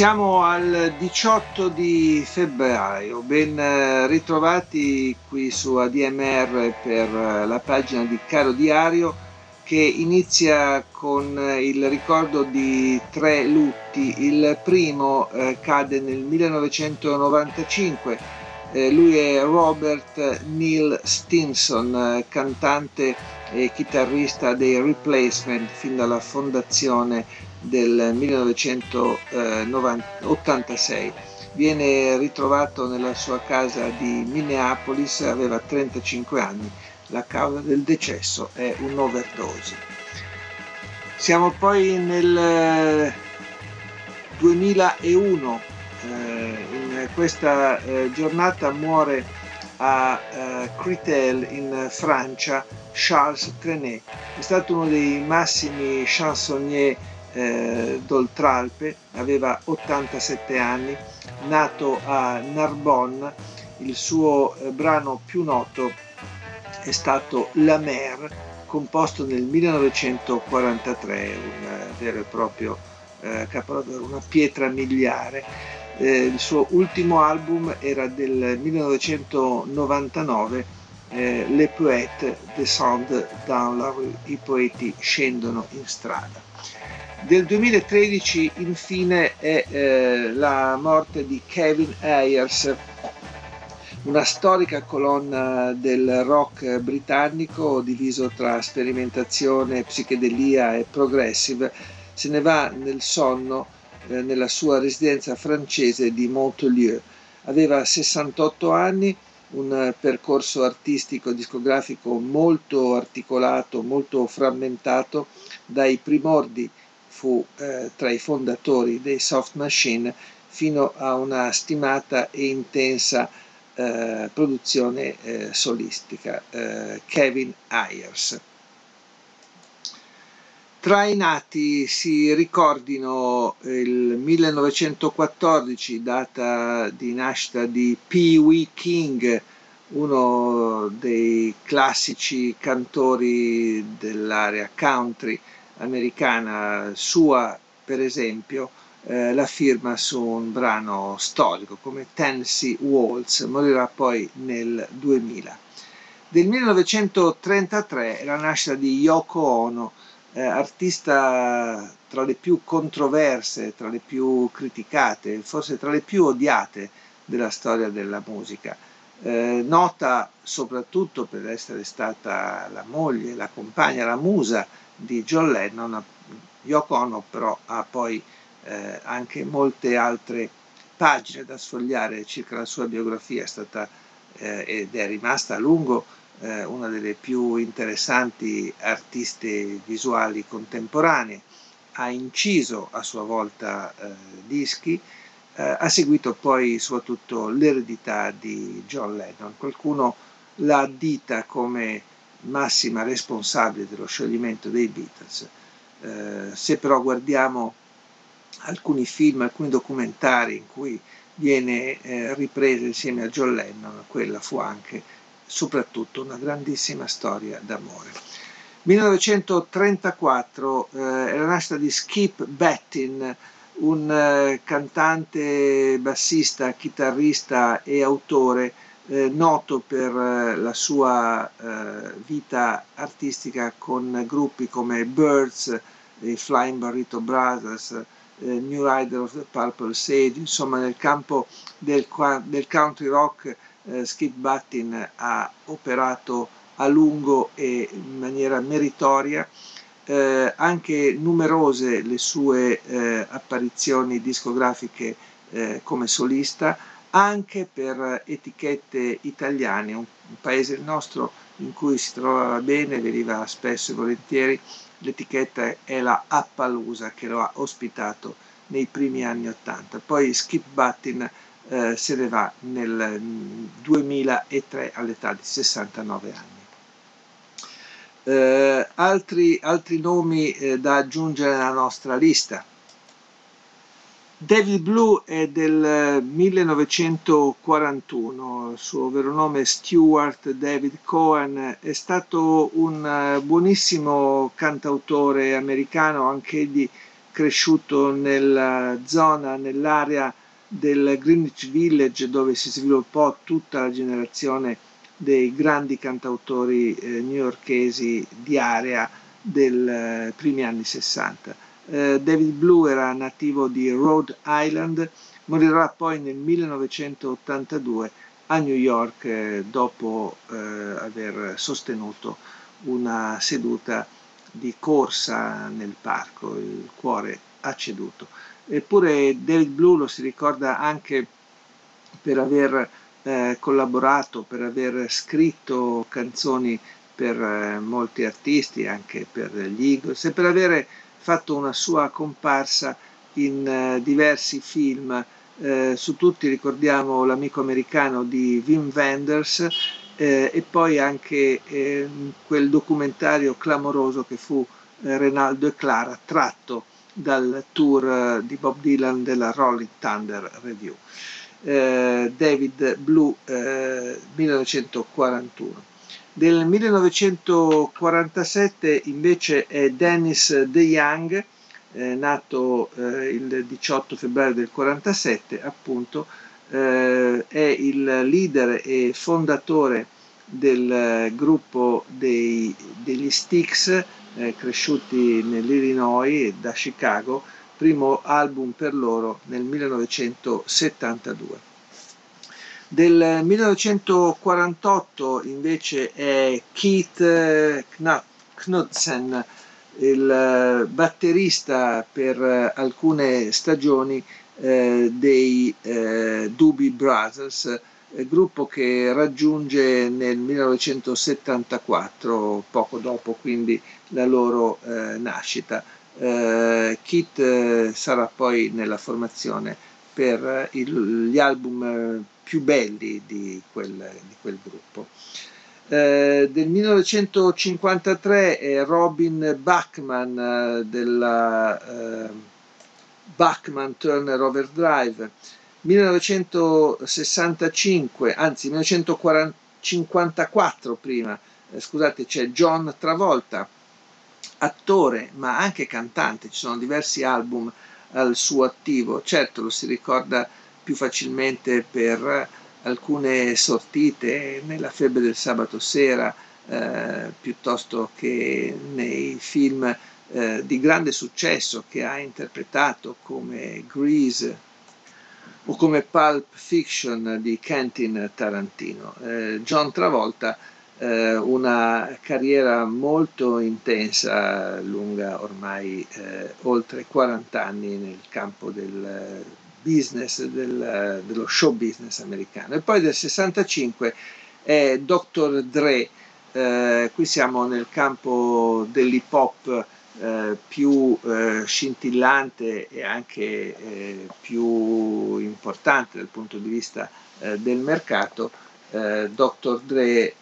Siamo al 18 di febbraio, ben ritrovati qui su ADMR per la pagina di Caro Diario che inizia con il ricordo di tre lutti. Il primo eh, cade nel 1995, eh, lui è Robert Neil Stinson, cantante e chitarrista dei Replacement fin dalla fondazione del 1986. Viene ritrovato nella sua casa di Minneapolis, aveva 35 anni, la causa del decesso è un'overdose. Siamo poi nel 2001, eh, in questa eh, giornata muore a eh, Critel in Francia Charles Trenet, è stato uno dei massimi chansonnier eh, d'Oltralpe, aveva 87 anni, nato a Narbonne, il suo eh, brano più noto è stato La Mer, composto nel 1943, un eh, vero e proprio eh, capolavoro, una pietra miliare. Eh, il suo ultimo album era del 1999, eh, Le Poètes descendent dans la rue, i poeti scendono in strada. Del 2013 infine è eh, la morte di Kevin Ayers, una storica colonna del rock britannico diviso tra sperimentazione, psichedelia e progressive, se ne va nel sonno eh, nella sua residenza francese di Montelieu. Aveva 68 anni, un percorso artistico discografico molto articolato, molto frammentato, dai primordi fu eh, tra i fondatori dei Soft Machine fino a una stimata e intensa eh, produzione eh, solistica, eh, Kevin Ayers. Tra i nati si ricordino il 1914, data di nascita di Pee Wee King, uno dei classici cantori dell'area country, americana sua, per esempio, eh, la firma su un brano storico come Tennessee Waltz, morirà poi nel 2000. Del 1933 è la nascita di Yoko Ono, eh, artista tra le più controverse, tra le più criticate, forse tra le più odiate della storia della musica. Eh, nota soprattutto per essere stata la moglie, la compagna, la musa di John Lennon, Yoko Ono però ha poi eh, anche molte altre pagine da sfogliare circa la sua biografia, è stata eh, ed è rimasta a lungo eh, una delle più interessanti artiste visuali contemporanee, ha inciso a sua volta eh, dischi, eh, ha seguito poi soprattutto l'eredità di John Lennon. Qualcuno la addita come massima responsabile dello scioglimento dei Beatles. Eh, se però guardiamo alcuni film, alcuni documentari in cui viene eh, ripresa insieme a John Lennon, quella fu anche soprattutto una grandissima storia d'amore. 1934 eh, è la nascita di Skip Bettin, un eh, cantante, bassista, chitarrista e autore eh, noto per eh, la sua eh, vita artistica con gruppi come Birds, i Flying Burrito Brothers, eh, New Rider of the Purple Sage, insomma nel campo del, del country rock eh, Skip Buttin ha operato a lungo e in maniera meritoria. Eh, anche numerose le sue apparizioni discografiche come solista, anche per etichette italiane, un, paese nostro in cui si trovava bene, veniva spesso e volentieri l'etichetta è la Appaloosa che lo ha ospitato nei primi anni 80. Poi Skip Buttin eh, se ne va nel 2003 mm, all'età di 69 anni. Eh, altri, altri, nomi eh, da aggiungere alla nostra lista. David Blue è del 1941, il suo vero nome è Stuart David Cohen, è stato un eh, buonissimo cantautore americano, anch'egli cresciuto nella zona, nell'area del Greenwich Village dove si sviluppò tutta la generazione dei grandi cantautori eh, newyorkesi di area dei eh, primi anni 60 eh, David Blue era nativo di Rhode Island, morirà poi nel 1982 a New York eh, dopo eh, aver sostenuto una seduta di corsa nel parco, il cuore ha ceduto. Eppure David Blue lo si ricorda anche per aver eh, collaborato, per aver scritto canzoni per eh, molti artisti, anche per gli Eagles, e per avere fatto una sua comparsa in eh, diversi film, eh, su tutti ricordiamo L'amico americano di Wim Wenders eh, e poi anche eh, quel documentario clamoroso che fu eh, Renaldo e Clara tratto dal tour eh, di Bob Dylan della Rolling Thunder Review. David Blue 1941. Del 1947 invece è Dennis DeYoung, eh, nato eh, il 18 febbraio del 47, appunto, eh, è il leader e fondatore del gruppo dei, degli Styx, eh, cresciuti nell'Illinois da Chicago, primo album per loro nel 1972. Del 1948 invece è Keith Knudsen, il eh, batterista per alcune stagioni eh, dei eh, Doobie Brothers, eh, gruppo che raggiunge nel 1974, poco dopo quindi la loro eh, nascita. Eh, Keith sarà poi nella formazione per il, gli album più belli di quel, di quel gruppo. Eh, del 1953 è Robin Bachman eh, della eh, Bachman Turner Overdrive. 1965, anzi 1954 prima, eh, scusate, c'è John Travolta, attore ma anche cantante, ci sono diversi album al suo attivo, certo lo si ricorda più facilmente per alcune sortite nella febbre del sabato sera eh, piuttosto che nei film eh, di grande successo che ha interpretato come Grease o come Pulp Fiction di Quentin Tarantino. Eh, John Travolta eh, una carriera molto intensa, lunga ormai eh, oltre 40 anni nel campo del business, del, dello show business americano. E poi del 65 è Dr. Dre, eh, qui siamo nel campo dell'hip hop eh, più eh, scintillante e anche eh, più importante dal punto di vista eh, del mercato. Eh, Dr. Dre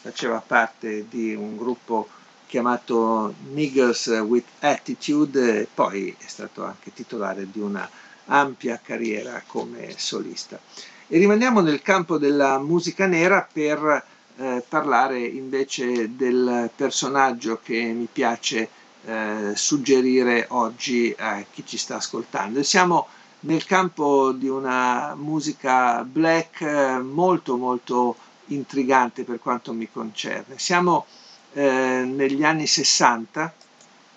faceva parte di un gruppo chiamato Niggers with Attitude e poi è stato anche titolare di una ampia carriera come solista. E rimaniamo nel campo della musica nera per eh, parlare invece del personaggio che mi piace eh, suggerire oggi a chi ci sta ascoltando. E siamo nel campo di una musica black eh, molto molto intrigante per quanto mi concerne. Siamo eh, negli anni 60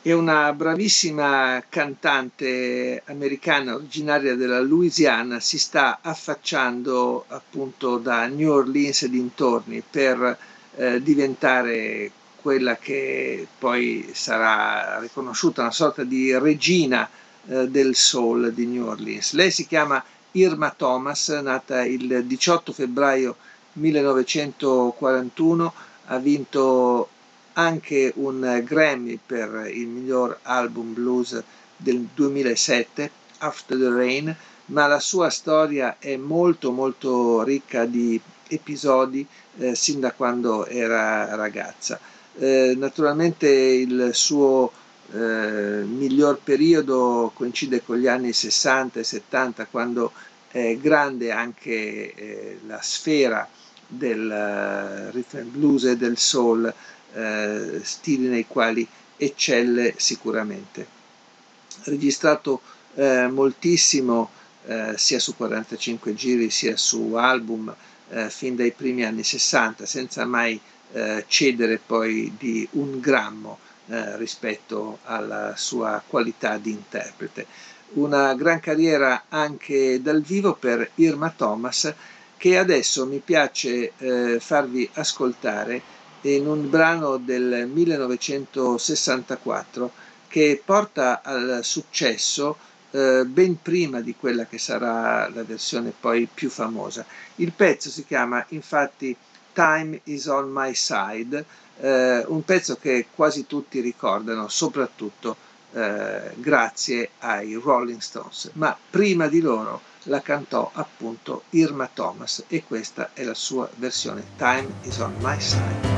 è una bravissima cantante americana originaria della Louisiana, si sta affacciando appunto da New Orleans e dintorni per eh, diventare quella che poi sarà riconosciuta una sorta di regina eh, del soul di New Orleans. Lei si chiama Irma Thomas, nata il 18 febbraio 1941, ha vinto anche un Grammy per il miglior album blues del 2007, After the Rain, ma la sua storia è molto molto ricca di episodi eh, sin da quando era ragazza. Eh, naturalmente il suo eh, miglior periodo coincide con gli anni 60 e 70 quando è grande anche eh, la sfera del uh, rhythm and blues e del soul, uh, stili nei quali eccelle sicuramente. Registrato uh, moltissimo sia su 45 giri sia su album fin dai primi anni 60 senza mai cedere poi di un grammo eh, rispetto alla sua qualità di interprete. Una gran carriera anche dal vivo per Irma Thomas che adesso mi piace eh, farvi ascoltare in un brano del 1964 che porta al successo eh, ben prima di quella che sarà la versione poi più famosa. Il pezzo si chiama infatti Time is on my side eh, un pezzo che quasi tutti ricordano, soprattutto eh, grazie ai Rolling Stones, ma prima di loro la cantò appunto Irma Thomas e questa è la sua versione Time is on my side.